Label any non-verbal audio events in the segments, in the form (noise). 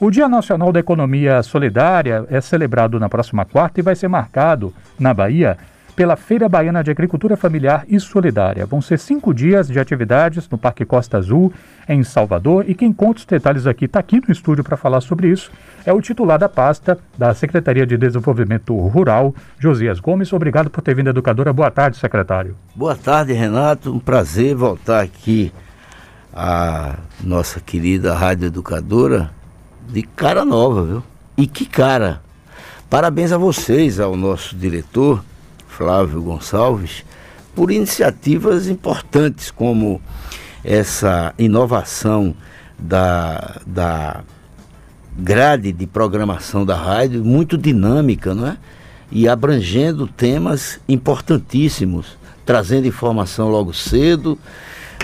O Dia Nacional da Economia Solidária é celebrado na próxima quarta e vai ser marcado, na Bahia, pela Feira Baiana de Agricultura Familiar e Solidária. Vão ser cinco dias de atividades no Parque Costa Azul, em Salvador, e quem conta os detalhes aqui, está aqui no estúdio para falar sobre isso, é o titular da pasta da Secretaria de Desenvolvimento Rural, Josias Gomes. Obrigado por ter vindo, educadora. Boa tarde, secretário. Boa tarde, Renato. Um prazer voltar aqui à nossa querida Rádio Educadora de cara nova, viu? E que cara! Parabéns a vocês, ao nosso diretor, Flávio Gonçalves, por iniciativas importantes como essa inovação da, da grade de programação da rádio, muito dinâmica, não é? E abrangendo temas importantíssimos, trazendo informação logo cedo,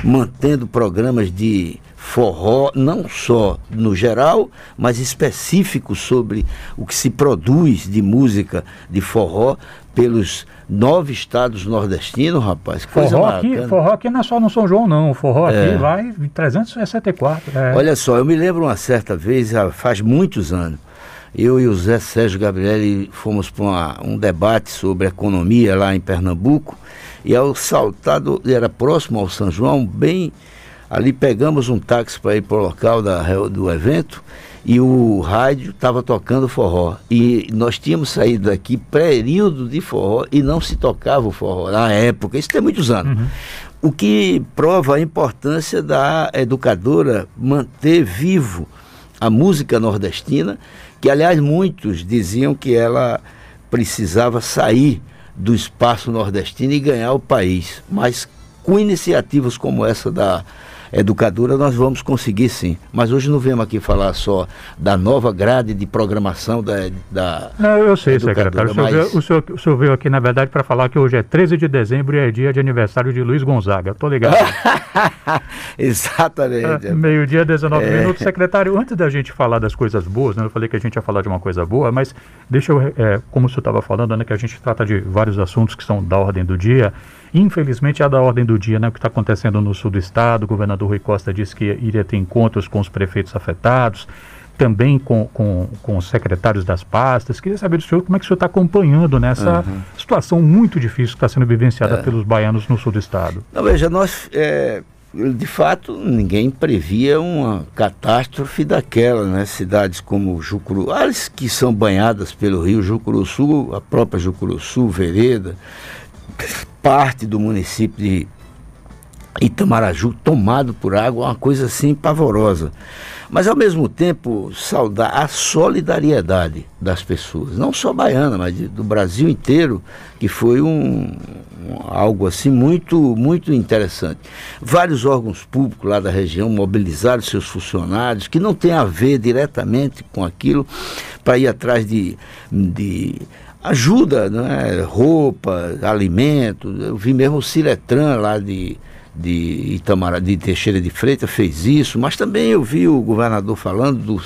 mantendo programas de forró, não só no geral, mas específico sobre o que se produz de música de forró pelos nove estados nordestinos, rapaz. forró, aqui, forró aqui não é só no São João, não. Forró é. aqui vai em 364. É. Olha só, eu me lembro uma certa vez, faz muitos anos, eu e o Zé Sérgio Gabriel fomos para um debate sobre economia lá em Pernambuco, e ao saltado, era próximo ao São João, bem Ali pegamos um táxi para ir para o local da, do evento e o rádio estava tocando forró. E nós tínhamos saído daqui período de forró e não se tocava o forró na época. Isso tem muitos anos. Uhum. O que prova a importância da educadora manter vivo a música nordestina, que aliás muitos diziam que ela precisava sair do espaço nordestino e ganhar o país. Mas com iniciativas como essa da educadora, nós vamos conseguir sim. Mas hoje não viemos aqui falar só da nova grade de programação da. da não, eu sei, secretário. O senhor, mas... veio, o, senhor, o senhor veio aqui, na verdade, para falar que hoje é 13 de dezembro e é dia de aniversário de Luiz Gonzaga. Estou ligado. (laughs) Exatamente. É, Meio-dia, 19 é. minutos. Secretário, antes da gente falar das coisas boas, né, eu falei que a gente ia falar de uma coisa boa, mas deixa eu, é, como o senhor estava falando, né, que a gente trata de vários assuntos que são da ordem do dia. Infelizmente, é da ordem do dia, né, o que está acontecendo no sul do estado. O governador Rui Costa disse que iria ter encontros com os prefeitos afetados, também com, com, com os secretários das pastas. Queria saber do senhor como é que o senhor está acompanhando nessa uhum. situação muito difícil que está sendo vivenciada é. pelos baianos no sul do estado. Não, veja, nós. É de fato, ninguém previa uma catástrofe daquela, né? Cidades como Jucuru, as que são banhadas pelo rio Jucuruçu, a própria Jucuruçu, Vereda, parte do município de Itamaraju tomado por água, uma coisa assim pavorosa. Mas ao mesmo tempo saudar a solidariedade das pessoas, não só baiana, mas do Brasil inteiro, que foi um, um, algo assim muito muito interessante. Vários órgãos públicos lá da região mobilizaram seus funcionários, que não tem a ver diretamente com aquilo, para ir atrás de, de ajuda, né? roupa, alimento. Eu vi mesmo o Ciretran lá de, de Itamara, de Teixeira de Freitas fez isso, mas também eu vi o governador falando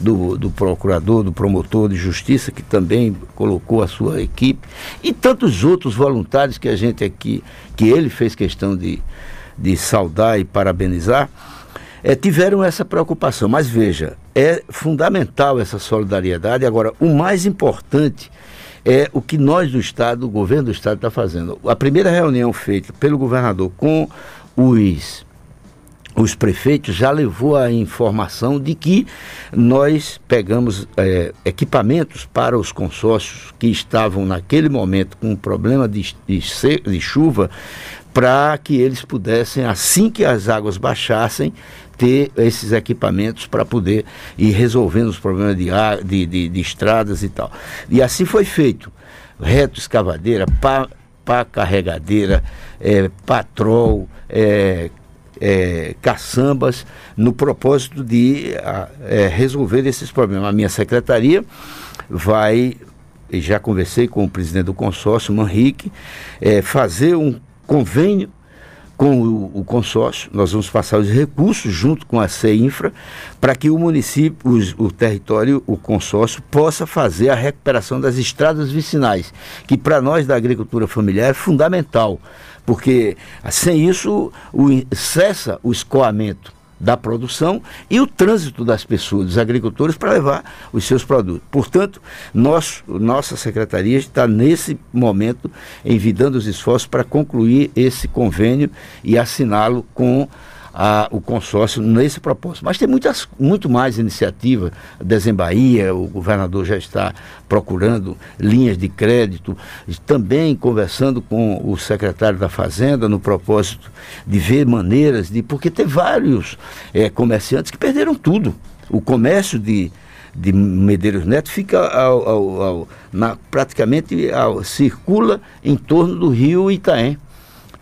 do, do procurador, do promotor de justiça, que também colocou a sua equipe, e tantos outros voluntários que a gente aqui, que ele fez questão de, de saudar e parabenizar, é, tiveram essa preocupação. Mas veja, é fundamental essa solidariedade. Agora, o mais importante é o que nós do Estado, o governo do Estado está fazendo. A primeira reunião feita pelo governador com os, os prefeitos já levou a informação de que nós pegamos é, equipamentos para os consórcios que estavam naquele momento com problema de, de, de chuva para que eles pudessem, assim que as águas baixassem, ter esses equipamentos para poder ir resolvendo os problemas de, de, de, de, estradas e tal. E assim foi feito. Reto escavadeira, pá, pá carregadeira, é, patrol, é, é, caçambas, no propósito de é, resolver esses problemas. A minha secretaria vai, já conversei com o presidente do consórcio, Manrique, é, fazer um convênio com o, o, consórcio, nós vamos passar os recursos junto com a CEINFRA para que o município, os, o território, o consórcio possa fazer a recuperação das estradas vicinais, que para nós da agricultura familiar é fundamental, porque sem isso o, cessa o escoamento da produção e o trânsito das pessoas, dos agricultores, para levar os seus produtos. Portanto, nós, nossa secretaria está nesse momento envidando os esforços para concluir esse convênio e assiná-lo com a, o consórcio nesse propósito. Mas tem muitas, muito mais iniciativa. Desembaía, o governador já está procurando linhas de crédito, também conversando com o secretário da Fazenda no propósito de ver maneiras de. Porque tem vários é, comerciantes que perderam tudo. O comércio de, de Medeiros Neto fica ao, ao, ao, na, praticamente circula em torno do rio Itaém.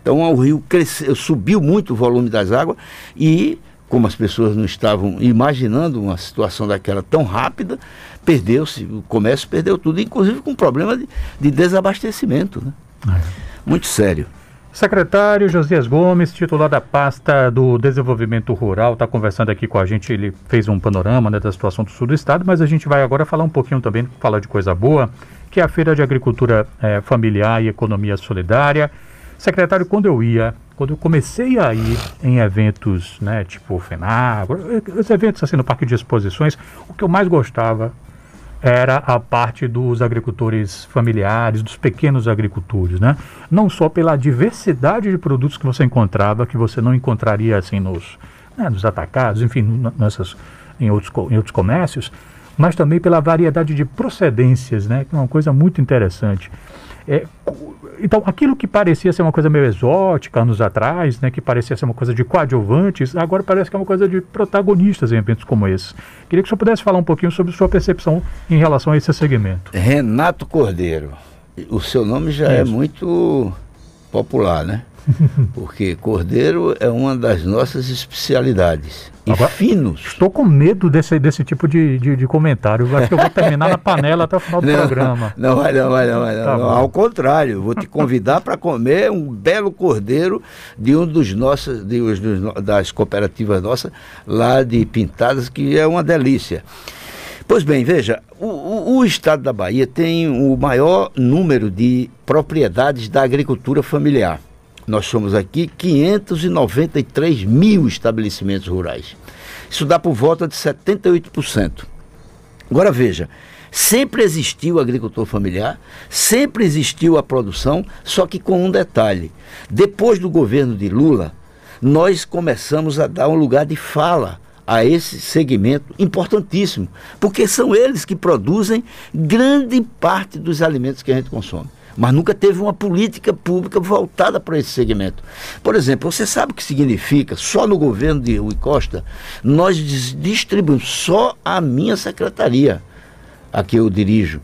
Então o rio cresceu, subiu muito o volume das águas e, como as pessoas não estavam imaginando uma situação daquela tão rápida, perdeu-se, o comércio perdeu tudo, inclusive com problema de, de desabastecimento. Né? É. Muito sério. Secretário Josias Gomes, titular da pasta do Desenvolvimento Rural, está conversando aqui com a gente. Ele fez um panorama né, da situação do sul do estado, mas a gente vai agora falar um pouquinho também, falar de coisa boa, que é a Feira de Agricultura eh, Familiar e Economia Solidária. Secretário, quando eu ia, quando eu comecei a ir em eventos, né, tipo FENAG, os eventos assim no parque de exposições, o que eu mais gostava era a parte dos agricultores familiares, dos pequenos agricultores, né? Não só pela diversidade de produtos que você encontrava, que você não encontraria assim nos, né, nos atacados, enfim, nessas, em, outros, em outros comércios, mas também pela variedade de procedências, né? Que é uma coisa muito interessante. É, então, aquilo que parecia ser uma coisa meio exótica anos atrás, né, que parecia ser uma coisa de coadjuvantes, agora parece que é uma coisa de protagonistas em eventos como esse. Queria que o senhor pudesse falar um pouquinho sobre sua percepção em relação a esse segmento. Renato Cordeiro. O seu nome já é Isso. é muito popular, né? (laughs) Porque cordeiro é uma das nossas especialidades. E Agora, finos. Estou com medo desse, desse tipo de, de, de comentário. acho que eu vou terminar na panela até o final do não, programa. Não vai, não vai, não vai. Não, tá não. Ao contrário, vou te convidar para comer um belo cordeiro de um dos nossos, de, um das cooperativas nossas, lá de Pintadas, que é uma delícia. Pois bem, veja, o, o, o, estado da Bahia tem o maior número de propriedades da agricultura familiar. Nós somos aqui 593 mil estabelecimentos rurais. Isso dá por volta de 78%. Agora veja, sempre existiu o agricultor familiar, sempre existiu a produção, só que com um detalhe. Depois do governo de Lula, nós começamos a dar um lugar de fala a esse segmento importantíssimo, porque são eles que produzem grande parte dos alimentos que a gente consome mas nunca teve uma política pública voltada para esse segmento. Por exemplo, você sabe o que significa, só no governo de Rui Costa, nós distribuímos só a minha secretaria, a que eu dirijo,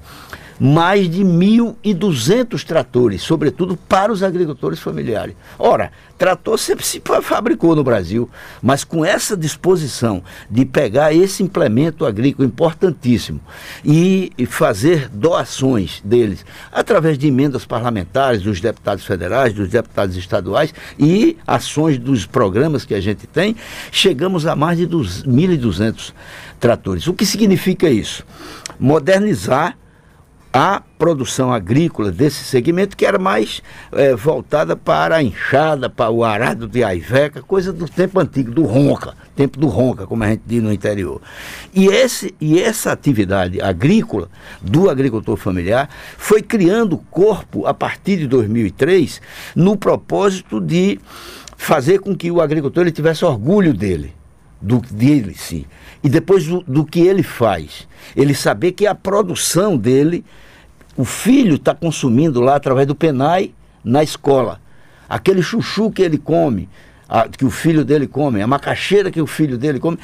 mais de 1.200 tratores, sobretudo para os agricultores familiares. Ora, trator sempre se fabricou no Brasil, mas com essa disposição de pegar esse implemento agrícola importantíssimo e fazer doações deles através de emendas parlamentares dos deputados federais, dos deputados estaduais e ações dos programas que a gente tem, chegamos a mais de 1.200 tratores. O que significa isso? Modernizar a produção agrícola desse segmento que era mais é, voltada para a enxada, para o arado de aiveca, coisa do tempo antigo, do ronca, tempo do ronca, como a gente diz no interior. E, esse, e essa atividade agrícola do agricultor familiar foi criando corpo a partir de 2003 no propósito de fazer com que o agricultor ele tivesse orgulho dele do dele sim. E depois do, do, que ele faz. Ele saber que a produção dele, o filho está consumindo lá através do penai na escola. Aquele chuchu que ele come, a, que o filho dele come, a macaxeira que o filho dele come,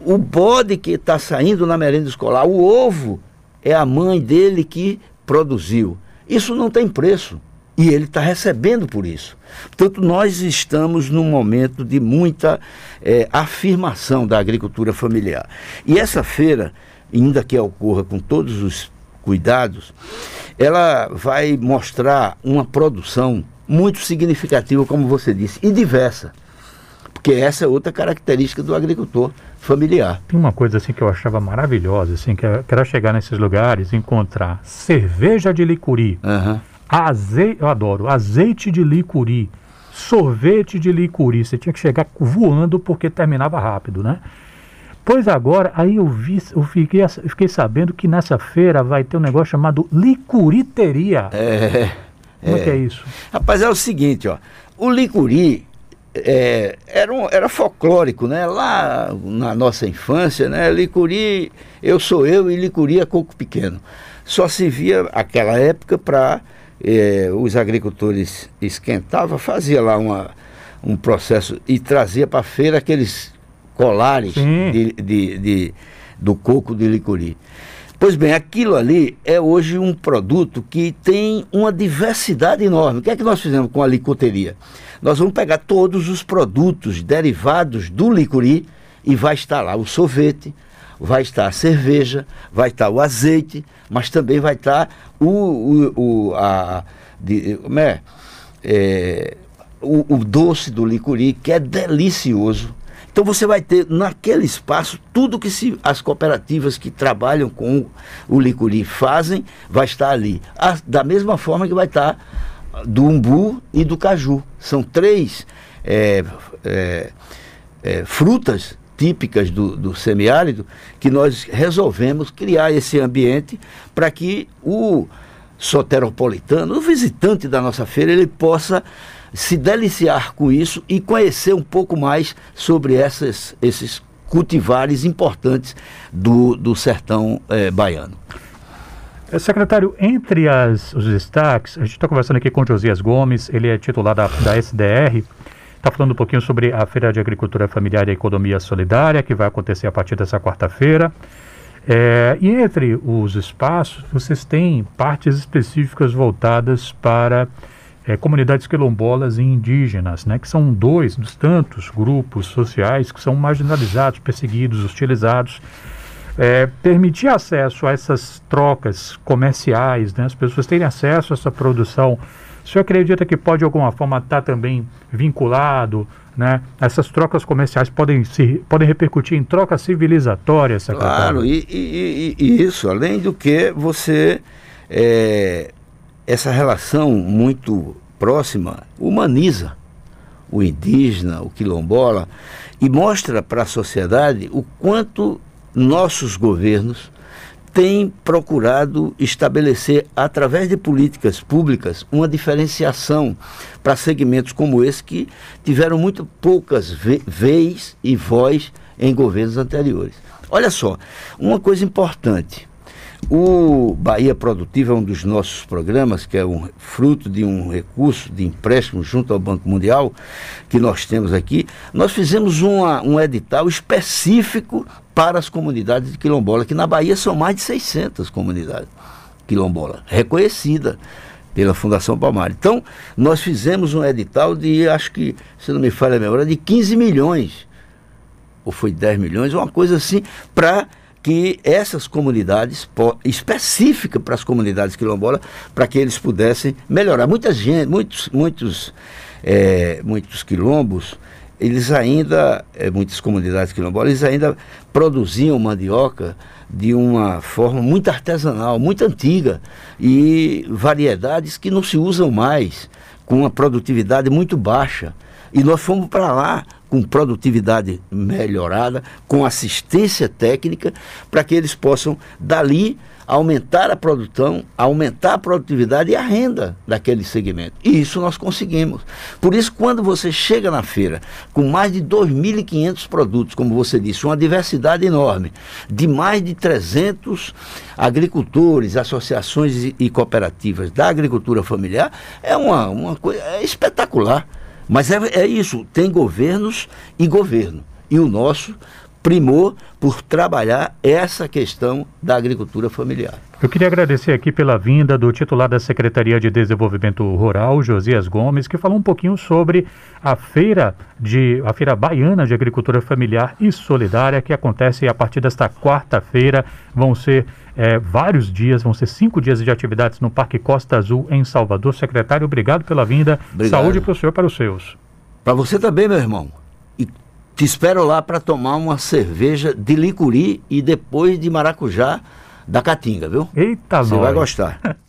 o bode que está saindo na merenda escolar, o ovo é a mãe dele que produziu. Isso não tem preço. E ele está recebendo por isso. Portanto, nós estamos num momento de muita é, afirmação da agricultura familiar. E essa feira, ainda que ocorra com todos os cuidados, ela vai mostrar uma produção muito significativa, como você disse, e diversa. Porque essa é outra característica do agricultor familiar. Tem uma coisa assim que eu achava maravilhosa, assim, que era chegar nesses lugares e encontrar cerveja de licuri. Uhum azeite, eu adoro, azeite de licuri, sorvete de licuri. Você tinha que chegar voando porque terminava rápido, né? Pois agora, aí eu, vi, eu fiquei, eu fiquei sabendo que nessa feira vai ter um negócio chamado licuriteria. É. Como é, é que é isso? Rapaz, é o seguinte, ó. O licuri é, era, um, era folclórico, né? Lá na nossa infância, né? Licuri, eu sou eu e licuri é coco pequeno. Só se via aquela época para é, os agricultores esquentavam, fazia lá uma, um processo e trazia para a feira aqueles colares de, de, de, do coco de licuri. Pois bem, aquilo ali é hoje um produto que tem uma diversidade enorme. O que é que nós fizemos com a licoteria? Nós vamos pegar todos os produtos derivados do licuri e vai estar lá o sorvete, vai estar a cerveja, vai estar o azeite, mas também vai estar o, o, o a, de, como é? é o, o doce do licuri, que é delicioso então você vai ter naquele espaço tudo que se, as cooperativas que trabalham com o licuri fazem, vai estar ali. A, da mesma forma que vai estar do umbu e do caju. São três é, é, é, frutas típicas do, do semiárido que nós resolvemos criar esse ambiente para que o soteropolitano, o visitante da nossa feira, ele possa se deliciar com isso e conhecer um pouco mais sobre essas, esses cultivares importantes do, do sertão eh, baiano. Eh, secretário, entre as, os destaques, a gente está conversando aqui com Josias Gomes, ele é titular da, da SDR, está falando um pouquinho sobre a Feira de Agricultura Familiar e Economia Solidária, que vai acontecer a partir dessa quarta-feira. É, e entre os espaços, vocês têm partes específicas voltadas para é, comunidades quilombolas e indígenas, né, que são dois dos tantos grupos sociais que são marginalizados, perseguidos, hostilizados. É, permitir acesso a essas trocas comerciais, né, as pessoas terem acesso a essa produção, o senhor acredita que pode de alguma forma estar também vinculado né? Essas trocas comerciais podem, se, podem repercutir em trocas civilizatórias, secretário? Claro, e, e, e isso, além do que você é, essa relação muito próxima humaniza o indígena, o quilombola, e mostra para a sociedade o quanto nossos governos têm procurado estabelecer, através de políticas públicas, uma diferenciação para segmentos como esse que tiveram muito poucas ve e voz em governos anteriores. Olha só, uma coisa importante. O Bahia Produtiva é um dos nossos programas, que é um fruto de um recurso de empréstimo junto ao Banco Mundial, que nós temos aqui. Nós fizemos uma, um edital específico para as comunidades de quilombola, que na Bahia são mais de 600 comunidades quilombola, reconhecida pela Fundação Palmares. Então, nós fizemos um edital de, acho que, se não me falha a memória, de 15 milhões, ou foi 10 milhões, uma coisa assim, para que essas comunidades, específica para as comunidades quilombolas, para que eles pudessem melhorar. Muita gente, muitos, muitos, é, muitos quilombos, eles ainda, é, muitas comunidades quilombolas, eles ainda produziam mandioca de uma forma muito artesanal, muito antiga, e variedades que não se usam mais, com uma produtividade muito baixa. E nós fomos para lá com produtividade melhorada, com assistência técnica, para que eles possam, dali, aumentar a produção, aumentar a produtividade e a renda daquele segmento. E isso nós conseguimos. Por isso, quando você chega na feira com mais de 2.500 produtos, como você disse, uma diversidade enorme, de mais de 300 agricultores, associações e cooperativas da agricultura familiar, é uma, uma coisa é espetacular. Mas é, é isso, tem governos e governo. E o nosso primou por trabalhar essa questão da agricultura familiar. Eu queria agradecer aqui pela vinda do titular da Secretaria de Desenvolvimento Rural, Josias Gomes, que falou um pouquinho sobre a feira de a feira baiana de agricultura familiar e solidária que acontece a partir desta quarta-feira. Vão ser é, vários dias, vão ser cinco dias de atividades no Parque Costa Azul em Salvador. Secretário, obrigado pela vinda. Obrigado. Saúde para o senhor e para os seus. Para você também, meu irmão. E te espero lá para tomar uma cerveja de licuri e depois de maracujá da Caatinga, viu? Eita, Você vai gostar. (laughs)